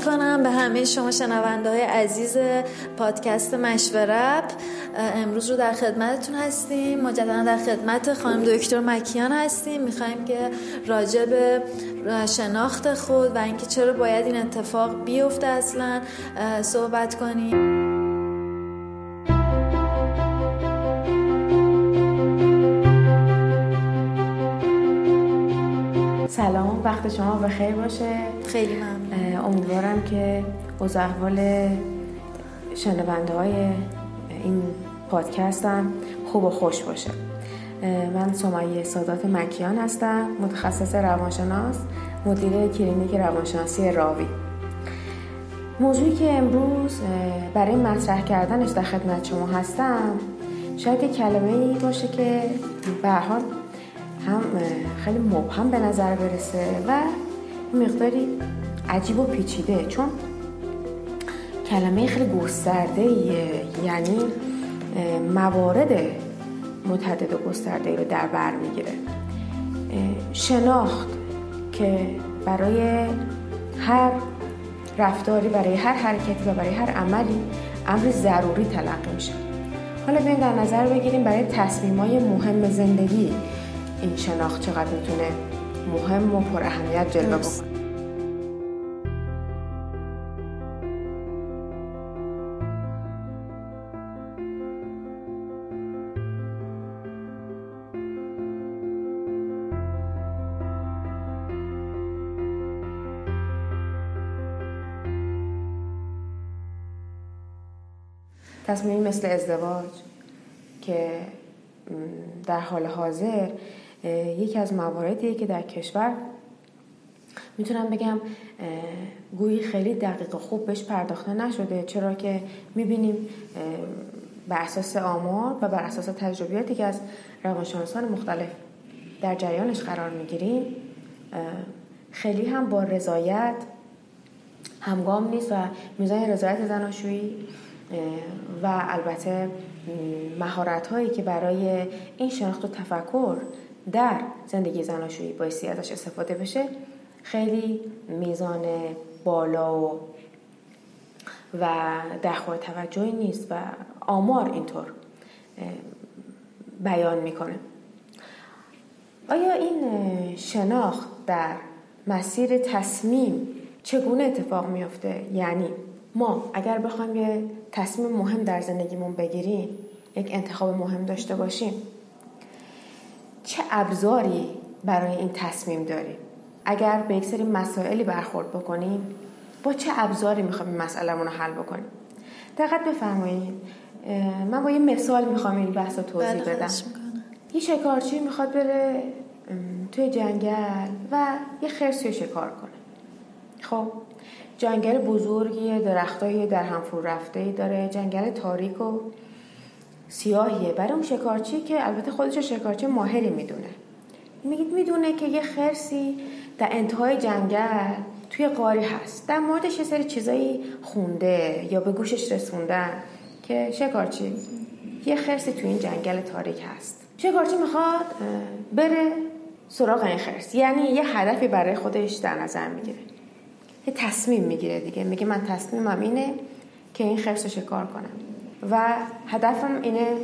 می‌کنم. به همه شما شنونده های عزیز پادکست مشورب. امروز رو در خدمتتون هستیم. مجددا در خدمت خانم دکتر مکیان هستیم. می‌خوایم که راجع به شناخت خود و اینکه چرا باید این اتفاق بیفته اصلا صحبت کنیم. وقت شما بخیر باشه. خیلی ممنون. امیدوارم که از احوال شنونده های این پادکست هم خوب و خوش باشه. من سمیه سادات مکیان هستم متخصص روانشناس مدیر کلینیک روانشناسی راوی. موضوعی که امروز برای مطرح کردنش در خدمت شما هستم شاید کلمه ای باشه که به حال هم خیلی مبهم به نظر برسه و مقداری عجیب و پیچیده چون کلمه خیلی گسترده یعنی موارد متعدد و گسترده رو در بر می‌گیره. شناخت که برای هر رفتاری برای هر حرکتی و برای هر عملی امر ضروری تلقی میشه. حالا بیایم در نظر بگیریم برای تصمیمای مهم زندگی. این شناخت چقدر می‌تونه مهم و پر اهمیت جلوه بکنه. تصمیم مثل ازدواج که در حال حاضر یکی از مواردیه که در کشور می‌تونم بگم گویی خیلی دقیق و خوب بهش پرداخته نشده چرا که می‌بینیم بر اساس آمار و بر اساس تجربیاتی که از روانشناسان مختلف در جریانش قرار می‌گیریم خیلی هم با رضایت همگام نیست و میزان رضایت زناشویی و البته مهارت هایی که برای این شناخت و تفکر در زندگی زناشویی بایستی ازش استفاده بشه خیلی میزان بالا و و دخواه توجهی نیست و آمار اینطور بیان می‌کنه. آیا این شناخت در مسیر تصمیم چگونه اتفاق میافته؟ یعنی ما اگر بخوایم یه تصمیم مهم در زندگیمون بگیریم یک انتخاب مهم داشته باشیم چه ابزاری برای این تصمیم داریم اگر به یک سری مسائلی برخورد بکنیم با چه ابزاری می‌خوایم این مسئله رو حل بکنیم؟ دقت بفرمایید. من با یه مثال می‌خوام این بحث رو توضیح بله، بدم. یه شکارچی می‌خواد بره توی جنگل و یه خرسی رو شکار کنه. خب جنگل بزرگی درختای در هم فرو رفته داره جنگل تاریک و سیاهیه. برای اون شکارچی که البته خودش شکارچی ماهری می‌دونه. میگید می‌دونه که یه خرسی در انتهای جنگل توی قاری هست. در موردش یه سری چیزایی خونده یا به گوشش رسوندن که شکارچی یه خرسی توی این جنگل تاریک هست. شکارچی می‌خواد بره سراغ این خرس. یعنی یه هدفی برای خودش در نظر می‌گیره. یه تصمیم می‌گیره دیگه. میگه من تصمیمم اینه که این خرس رو شکار کنم. و هدفم اینه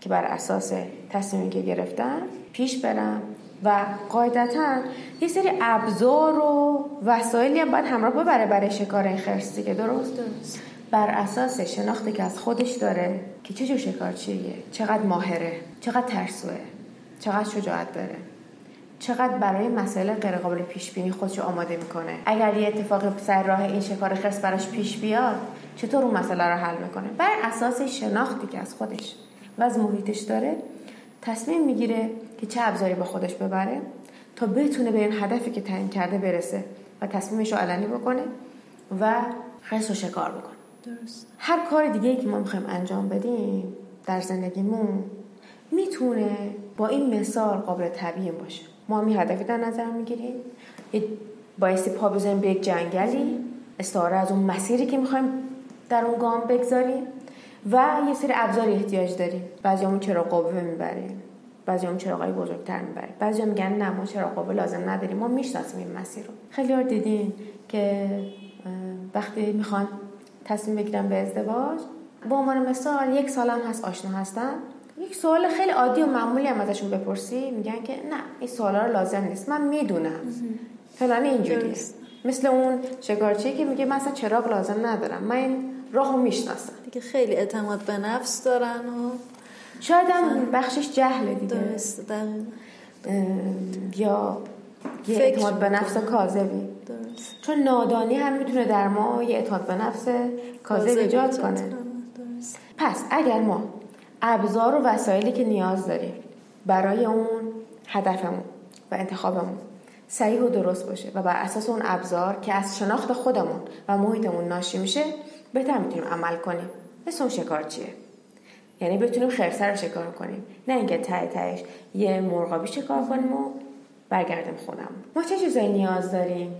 که بر اساس تصمیمی که گرفتم پیش برم و قاعدتا یه سری ابزار و وسایلی هم باید همراه ببره برای شکار این خرس دیگه درست؟ درست. بر اساس شناختی که از خودش داره که چه جور شکارچیه چقدر ماهره چقدر ترسوه چقدر شجاعت داره. چقدر برای مسائل غیرقابل پیش بینی خودشو آماده می‌کنه؟ اگر یه اتفاق سر راه این شکار خرس براش پیش بیاد چطور اون مسئله رو حل می‌کنه؟ بر اساس شناختی که از خودش و از محیطش داره تصمیم می‌گیره که چه ابزاری با خودش ببره تا بتونه به این هدفی که تعیین کرده برسه و تصمیمش رو علنی بکنه و خرس رو شکار بکنه. درست. هر کار دیگه ای که ما می‌خوایم انجام بدیم در زندگیمون می‌تونه با این مثال قابل تبیین باشه. ما می هدفی در نظر می‌گیریم. بایستی پا بزنیم به یک جنگلی. استعاره از اون مسیری که می‌خوایم در اون گام بگذاریم و یه سری ابزاری احتیاج داریم. بعضی همون چرا قوه می‌بریم. بعضی هم چراغای بزرگتر می‌بریم. بعضی هم میگن نه ما چرا قوه لازم نداریم. ما می‌شناسیم این مسیر رو. خیلی ها دیدین که وقتی می‌خوان تصمیم بگیرن به ازدواج با عنوان مثال یک سال هم هست آشنا هستن. یک سوال خیلی عادی و معمولی هم ازشون بپرسی. میگن که نه این سوالا رو لازم نیست. من می‌دونم. فلان اینجوریه. مثل اون شکارچی که میگه مثلا چراغ لازم ندارم. من این راهو می‌شناسم. دیگه خیلی اعتماد به نفس دارن و شاید هم بخشش جهله دیگه. درست یا یه اعتماد به نفس کاذبی. چون نادانی هم می‌تونه در ما یه اعتماد به نفس کاذب ایجاد کنه. پس اگر ما ابزار و وسایلی که نیاز داریم برای اون هدفمون و انتخابمون صحیح و درست باشه و بر اساس اون ابزار که از شناخت خودمون و محیطمون ناشی میشه بهتر می‌تونیم عمل کنیم. مثل اون شکارچیه یعنی بتونیم خرسه رو شکار کنیم. نه اینکه ته تهش یه مرغابی شکار کنیم و برگردیم خونم ما چه چیزایی نیاز داریم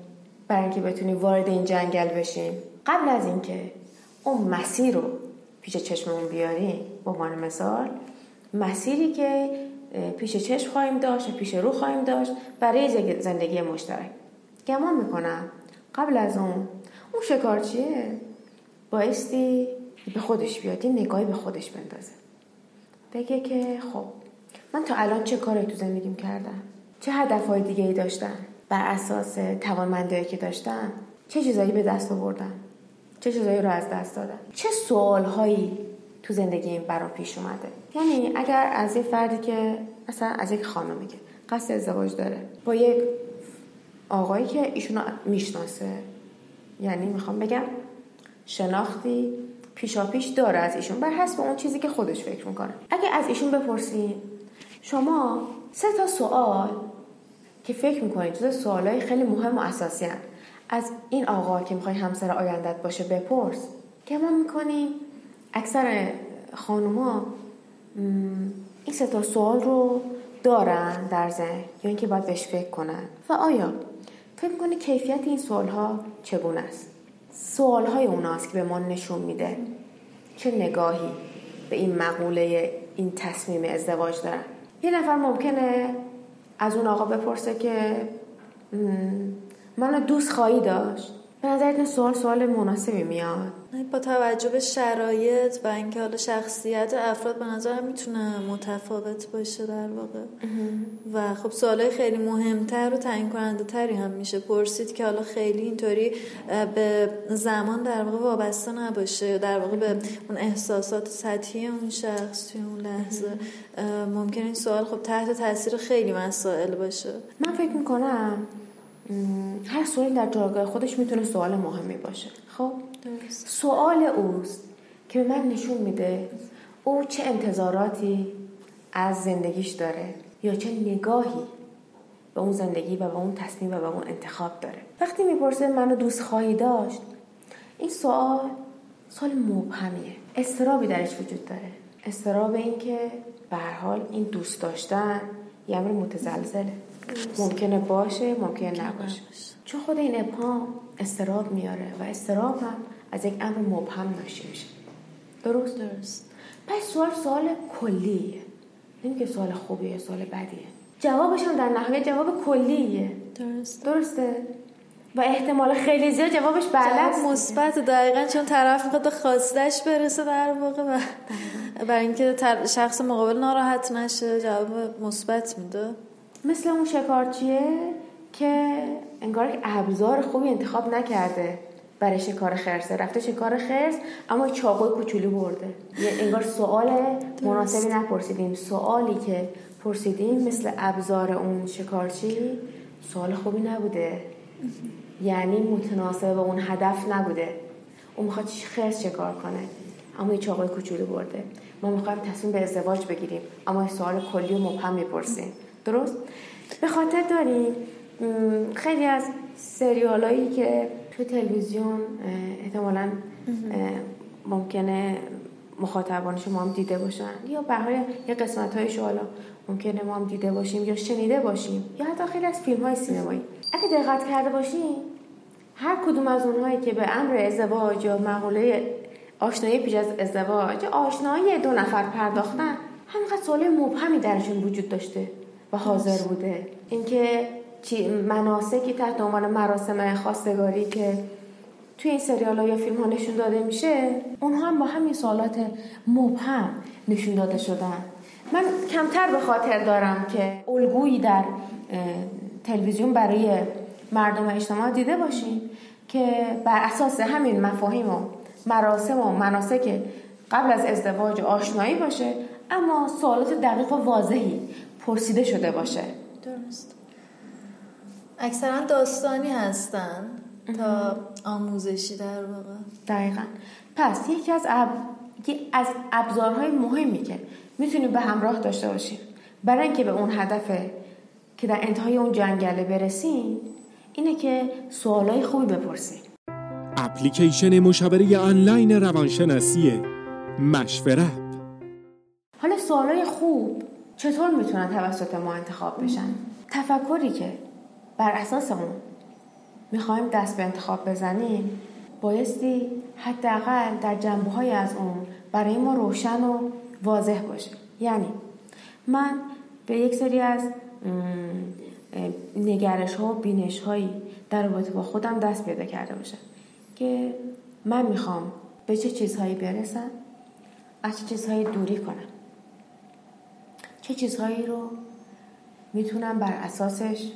برای اینکه بتونیم وارد این جنگل بشیم؟ قبل از اینکه اون مسیر رو پیش چشممون بیاریم به عنوان مثال مسیری که پیش چشم خواهیم داشت و پیش رو خواهیم داشت برای زندگی مشترک. گمان می‌کنم قبل از اون اون شکارچیه بایستی به خودش بیاد یه نگاهی به خودش بندازه. بگه که خب من تا الان چه کاری تو زندگیم کردم؟ چه هدفهای دیگه ای داشتم؟ بر اساس توانمندی که داشتم چه چیزایی به دست آوردم؟ چه چیزایی رو از دست دادم چه سوالهایی تو زندگی برام پیش اومده؟ یعنی اگر از یه فردی که مثلا از یک خانمی که قصد ازدواج داره با یک آقایی که ایشونو می‌شناسه یعنی می‌خوام بگم شناختی پیشا پیش داره از ایشون بر حسب اون چیزی که خودش فکر می‌کنه. اگه از ایشون بپرسین شما سه تا سوال که فکر می‌کنید جز سوالای خیلی مهم و اساسی هن. از این آقا که می‌خوای همسر آیندت باشه بپرس. که ما می‌کنیم؟ اکثر خانوما این سه تا سوال رو دارن در ذهن یا اینکه باید بهش فکر کنن. و آیا فکر می‌کنی کیفیت این سوال ها چگونه است؟ سوال های اوناست که به ما نشون میده چه نگاهی به این مقوله این تصمیم ازدواج دارن. یه نفر ممکنه از اون آقا بپرسه که من دوست خواهی داشت؟ به نظرت سوال سوال مناسبی میاد؟ با توجه به شرایط و اینکه حالا شخصیت افراد به نظر می‌تونه متفاوت باشه در واقع. و خب سوالای خیلی مهمتر و تعیین کننده تری هم میشه پرسید که حالا خیلی اینطوری به زمان در واقع وابسته نباشه در واقع به اون احساسات سطحی اون شخص توی اون لحظه. ممکن این سوال خب تحت تاثیر خیلی مسائل باشه. من فکر می‌کنم هر سوالی در جایگاه خودش می‌تونه سوال مهمی باشه. خب؟ سوال اوست که به من نشون میده او چه انتظاراتی از زندگیش داره یا چه نگاهی به اون زندگی و به اون تصمیم و به اون انتخاب داره. وقتی می‌پرسه منو دوست خواهی داشت این سوال سوال مبهمیه. استرابی درش وجود داره. استراب این که به حال این دوست داشتن یه امر متزلزله. ممکنه باشه ممکنه نباشه. چون خود این ابهام استراب میاره و استراب هم از یک امر مبهم ناشی میشه. درست؟ درست. پس سوال سوال کلیه. نمیگه سوال خوبیه سوال بدیه. جوابش هم در نهایت جواب کلیه. درست. درسته؟ و احتمال خیلی زیاد جوابش بله مثبت دقیقا چون طرف می‌خواد خواستش برسه در واقع و برای اینکه شخص مقابل ناراحت نشه جواب مثبت میده. مثل اون شکارچیه که انگار که ابزار خوبی انتخاب نکرده برای شکار خرسه. رفته شکار خرس اما چاقوی کوچولو برده. یه انگار سوال مناسبی نپرسیدیم. سوالی که پرسیدیم مثل ابزار اون شکارچی سوال خوبی نبوده. یعنی متناسب با اون هدف نبوده. اون می‌خواد خرس شکار کنه اما یه چاقوی کوچولو برده. ما می‌خوایم تصمیم به ازدواج بگیریم اما یه سوال کلی و مبهم می‌پرسیم. درست؟ به خاطر داریم خیلی از سریال که تو تلویزیون احتمالا ممکنه مخاطبان شما هم دیده باشن یا به یه قسمت های حالا ممکنه ما هم دیده باشیم یا شنیده باشیم یا حتی خیلی از فیلم های سینمایی. اگه دقت کرده باشیم هر کدوم از اونهایی که به امر ازدواج یا مقوله آشنایی پیش از ازدواج آشنایی دو نفر پرداختن همینقدر سوال مبهمی درشون وجود داشته. و حاضر بوده. اینکه مناسکی تحت عنوان مراسم خواستگاری که توی این سریال ها یا فیلم ها نشون داده میشه اونها هم با همین سوالات مبهم نشون داده شدن. من کمتر به خاطر دارم که الگویی در تلویزیون برای مردم اجتماع دیده باشیم که بر اساس همین مفاهیم و مراسم و مناسک قبل از ازدواج آشنایی باشه اما سوالات دقیق و واضحی پرسیده شده باشه. درست. اکثرا داستانی هستن تا آموزشی در واقع. دقیقا. پس یکی از اب... از ابزارهای مهمی که می‌تونیم به همراه داشته باشیم برای اینکه به اون هدف که در انتهای اون جنگله برسیم اینه که سوالای خوبی بپرسیم. اپلیکیشن مشاوره آنلاین روانشناسی مشورت. حالا سوالای خوب چطور می‌تونن توسط ما انتخاب بشن؟ تفکری که بر اساس اون می‌خوایم دست به انتخاب بزنیم بایستی حداقل در جنبه های از اون برای ما روشن و واضح باشه. یعنی من به یک سری از نگرش ها و بینش هایی در رابطه با خودم دست پیدا کرده باشم که من می‌خوام به چه چیزهایی برسم از چه چیزهایی دوری کنم. چه چیزهایی رو می‌تونم بر اساسش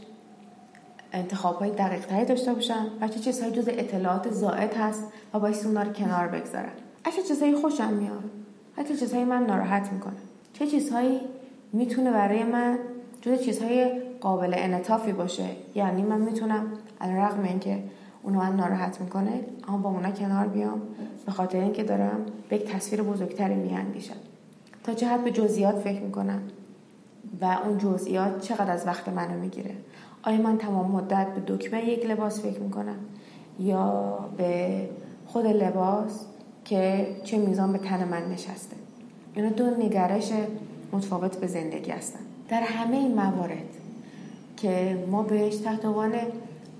انتخاب های دقیق تری داشته باشم و چه چیزهایی جز اطلاعات زائد هست و باید اونا رو کنار بگذارم. از چه چیزهایی خوشم میاد و چه چیزهایی من ناراحت می‌کنه چه چیزهایی می‌تونه برای من جز چیزهای قابل انعطافی باشه؟ یعنی من می‌تونم رقم اینکه اونو من ناراحت می‌کنه اما با اونا کنار بیام به خاطر اینکه دارم به یک تصویر بزرگتری میاندیشم. تا چه حد به جزئیات فکر می‌کنم. و اون جزئیات چقدر از وقت منو می‌گیره. آیا من تمام مدت به دکمه یک لباس فکر می‌کنم؟ یا به خود لباس که چه میزان به تن من نشسته؟ اینا دو نگرش متفاوت به زندگی هستن. در همه این موارد که ما بهش تحت عنوان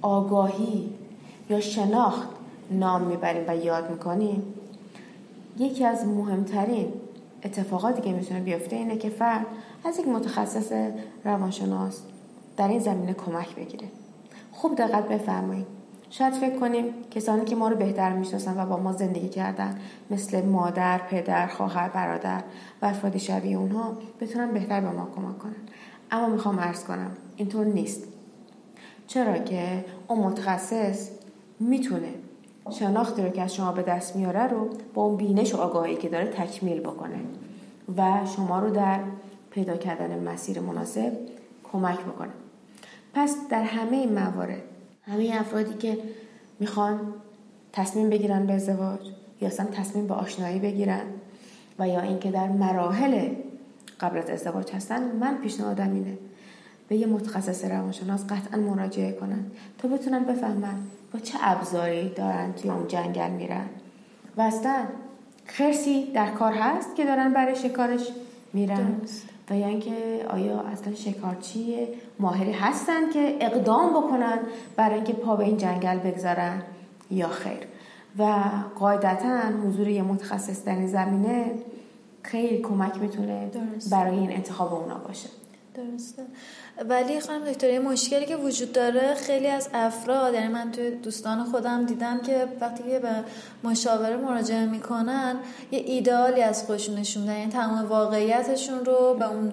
آگاهی یا شناخت نام می‌بریم و یاد می‌کنیم یکی از مهمترین اتفاقاتی که می‌تونه بیفته اینه که فرد از یک متخصص روانشناس در این زمینه کمک بگیره. خوب دقت بفرمایید. شاید فکر کنیم کسانی که ما رو بهتر می‌شناسن و با ما زندگی کردن مثل مادر، پدر، خواهر، برادر و افراد شبیه اونها بتونن بهتر به ما کمک کنن. اما می‌خوام عرض کنم اینطور نیست. چرا که اون متخصص می‌تونه شناختی رو که از شما به دست میاره رو با اون بینش و آگاهی که داره تکمیل بکنه و شما رو در پیدا کردن مسیر مناسب کمک بکنه. پس در همه این موارد همه افرادی که می‌خوان تصمیم بگیرن به ازدواج یا اصلا تصمیم به آشنایی بگیرن و یا اینکه در مراحل قبل از ازدواج هستن من پیشنهادم اینه به یه متخصص روانشناس قطعا مراجعه کنن تا بتونن بفهمن با چه ابزاری دارن توی اون جنگل میرن؟ و اصلا خرسی در کار هست که دارن برای شکارش میرن؟ و یا اینکه آیا اصلا شکارچی ماهری هستن که اقدام بکنن برای اینکه پا به این جنگل بگذارن یا خیر؟ و قاعدتا حضور یه متخصص در این زمینه خیلی کمک می‌تونه برای این انتخاب اونا باشه. درسته. ولی خانم دکتر مشکلی که وجود داره خیلی از افراد یعنی من توی دوستان خودم دیدم که وقتی که به مشاوره مراجعه می‌کنن یه ایدئالی از خودشون نشون میدن یعنی تمام واقعیتشون رو به اون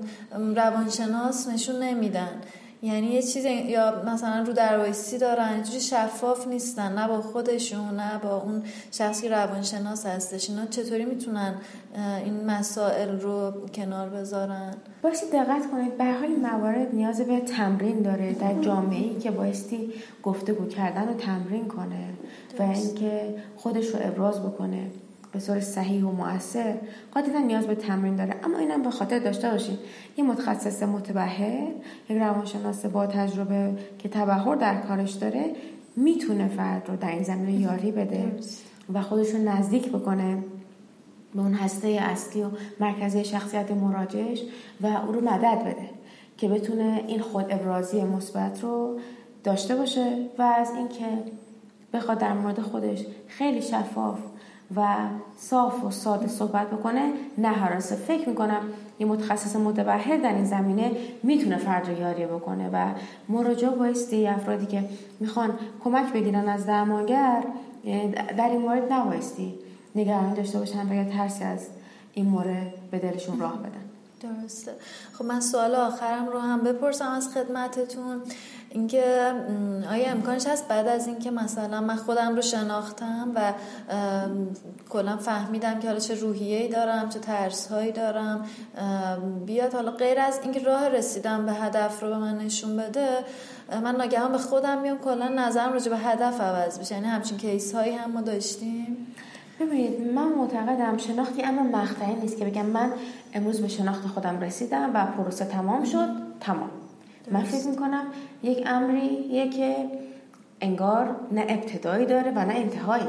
روانشناس نشون نمیدن. یعنی یه چیز یا مثلا رو دروایسی دارن اینجوری شفاف نیستن نه با خودشون نه با اون شخصی روانشناس هستش. اینا چطوری می‌تونن این مسائل رو کنار بذارن؟ باشی دقت کنید به این موارد نیاز به تمرین داره. در جامعه ای که بایستی گفتگو کردن رو تمرین کنه و اینکه خودش رو ابراز بکنه. به صورت صحیح و موثر قاعدتا نیاز به تمرین داره. اما اینم به خاطر داشته باشید یه متخصص متبهر یک روانشناس با تجربه که تبهر در کارش داره می‌تونه فرد رو در این زمینه یاری بده و خودش رو نزدیک بکنه به اون هسته اصلی و مرکزی شخصیت مراجعش و او رو مدد بده که بتونه این خود ابرازی مثبت رو داشته باشه و از اینکه بخواد در مورد خودش خیلی شفاف و صاف و ساده صحبت بکنه نه حراسه فکر می‌کنم یه متخصص متبهر در این زمینه می‌تونه فرد رو یاری بکنه و مراجعه بایستی افرادی که می‌خوان کمک بگیرن از درمانگر در این مورد نبایستی نگرانی داشته باشن و یا ترسی از این مورد به دلشون راه بدن. درسته. خب من سوال آخرم رو هم بپرسم از خدمتتون. اینکه آیا امکانش هست بعد از اینکه مثلا من خودم رو شناختم و کلا فهمیدم که حالا چه روحیه‌ای دارم چه ترسهایی دارم بیاد حالا غیر از اینکه راه رسیدم به هدف رو به من نشون بده من ناگهان به خودم میام کلا نظرم راجع به هدف عوض بشه یعنی همچین کیس هایی هم ما داشتیم. ببینید من معتقدم شناختی اما مقطعی نیست که بگم من امروز به شناخت خودم رسیدم و پروسه تمام شد تمام. من فکر می‌کنم یک امری که انگار نه ابتدایی داره و نه انتهایی.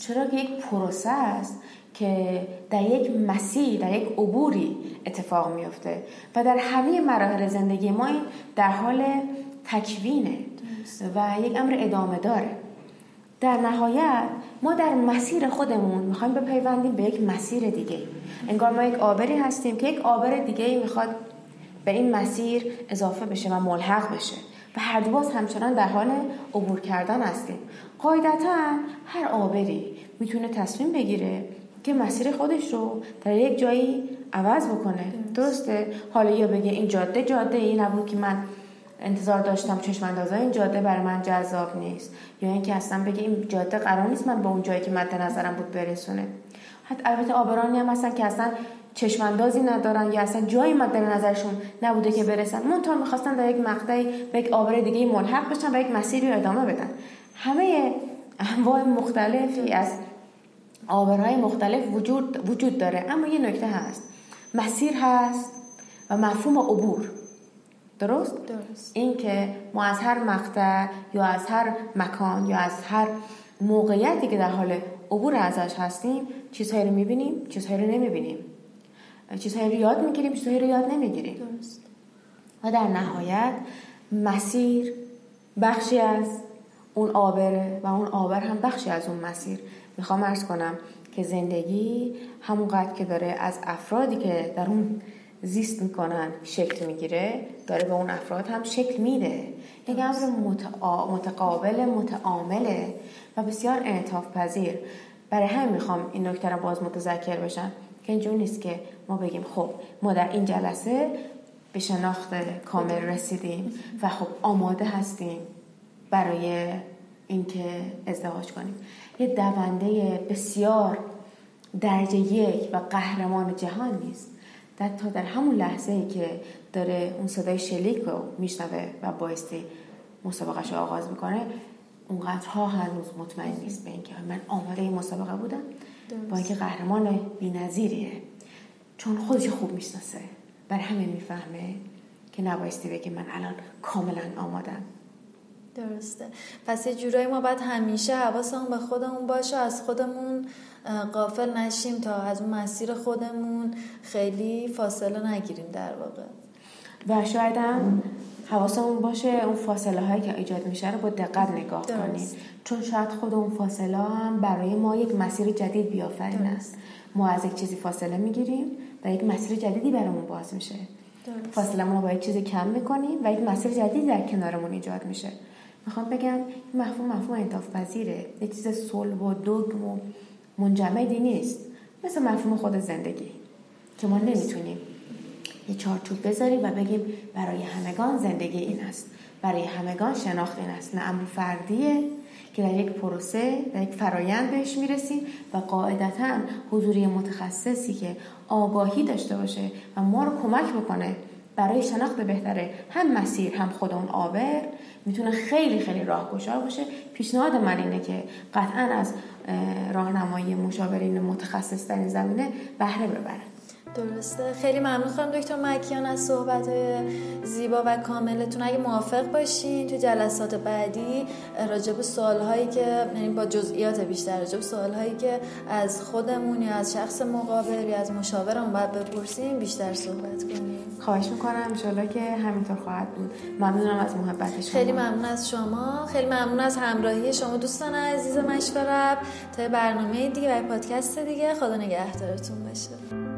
چرا که یک پروسه است که در یک مسیر در یک عبوری اتفاق میفته و در همه مراحل زندگی ما این در حال تکوینه و یک امر ادامه داره. در نهایت ما در مسیر خودمون می‌خوایم بپیوندیم به یک مسیر دیگه. انگار ما یک آبری هستیم که یک آبر دیگه می‌خواد به این مسیر اضافه بشه و ملحق بشه. و هر دو باز همچنان در حال عبور کردن هستیم. قاعدتا هر آبری می‌تونه تصمیم بگیره که مسیر خودش رو در یک جایی عوض بکنه. درسته؟ حالا یا بگه این جاده جاده ای نبود که من انتظار داشتم چشم اندازه این جاده برای من جذاب نیست. یا اینکه اصلا بگه این جاده قرار نیست من به اون جایی که مد نظرم بود برسونه. حتی البته آبرانی هم هستن که اصلا چشماندازی ندارن یا اصلا جایی مد نظرشون نبوده که برسن. منتها می‌خواستن در یک مقطعی به یک آبر دیگه ملحق بشن و یک مسیری رو ادامه بدن همه انواع مختلفی از آبرهای مختلف وجود, وجود داره. اما یه نکته هست. مسیر هست و مفهوم عبور. درست؟ درست. این که ما از هر مقطع یا از هر مکان یا از هر موقعیتی که در حال عبور ازش هستیم چیزهایی رو می‌بینیم چیزهایی رو نمی‌بینیم. چیزهایی رو یاد می‌گیریم چیزهایی رو یاد نمی‌گیریم. درست. و در نهایت مسیر بخشی از اون آبره و اون آبر هم بخشی از اون مسیر. می‌خوام ارز کنم که زندگی همونقدر که داره از افرادی که در اون زیست می‌کنن شکل می‌گیره داره به اون افراد هم شکل میده. یک امر متقابل متعامله و بسیار انعطاف پذیر برای هم می‌خوام این نکته رو باز متذکر بشم. که اینجور نیست که ما بگیم خب ما در این جلسه به شناخت کامل رسیدیم و خب آماده هستیم برای اینکه ازدواج کنیم. یه دونده بسیار درجه یک و قهرمان جهان نیست. در تا در همون لحظه ای که داره اون صدای شلیک رو میشنوه و بایستی مسابقش رو آغاز می‌کنه اونقدرها هنوز مطمئن نیست به اینکه من آماده این مسابقه بودم. با اینکه قهرمان بی‌نظیریه. چون خودش خوب می‌شناسه. بر همه می‌فهمه که نبایستی بگه من الان کاملا آمادم. درسته. پس یه جورایی ما باید همیشه حواسمون به خودمون باشه از خودمون قافل نشیم تا از اون مسیر خودمون خیلی فاصله نگیریم در واقع. و شاید هم حواسمون باشه اون فاصله هایی که ایجاد میشه رو با دقت نگاه کنیم. چون شاید خود اون فاصله هم برای ما یک مسیر جدید بیافرینه ما از یک چیزی فاصله می‌گیریم و یک مسیر جدیدی برامون باز میشه. فاصله ما با یک چیزی کم می‌کنیم و یک مسیر جدیدی در کنارمون ایجاد میشه. می‌خوام بگم مفهوم مفهوم انتاف پذیره یک چیز صلب و دوگم و منجمدی نیست. مثل مفهوم خود زندگی که ما نمی‌تونیم یه چارچوب بذاریم و بگیم برای همگان زندگی این است. برای همگان شناخت این است. نه امر فردیه که در یک پروسه در یک فرایند بهش می‌رسیم و قاعدتا حضوری متخصصی که آگاهی داشته باشه و ما رو کمک بکنه برای شناخت بهتره. هم مسیر هم خود اون آور می‌تونه خیلی خیلی راهگشا باشه. پیشنهاد من اینه که قطعا از راهنمایی مشاورین متخصص در این زمینه بهره ببرن. درسته. خیلی ممنون خواهم دکتر مکیان از صحبت زیبا و کاملتون. اگه موافق باشین تو جلسات بعدی راجب سوال هایی که یعنی با جزئیات بیشتر راجب سوال هایی که از خودمون یا از شخص مقابل یا از مشاورمون باید بپرسیم بیشتر صحبت کنیم. خواهش می‌کنم. انشالله که همینطور خواهد بود. ممنونم از محبت شما. خیلی ممنون از شما. خیلی ممنون از همراهی شما دوستان عزیز مشورب. تا برنامه دیگه و پادکست دیگه خدا نگهدارتون باشه.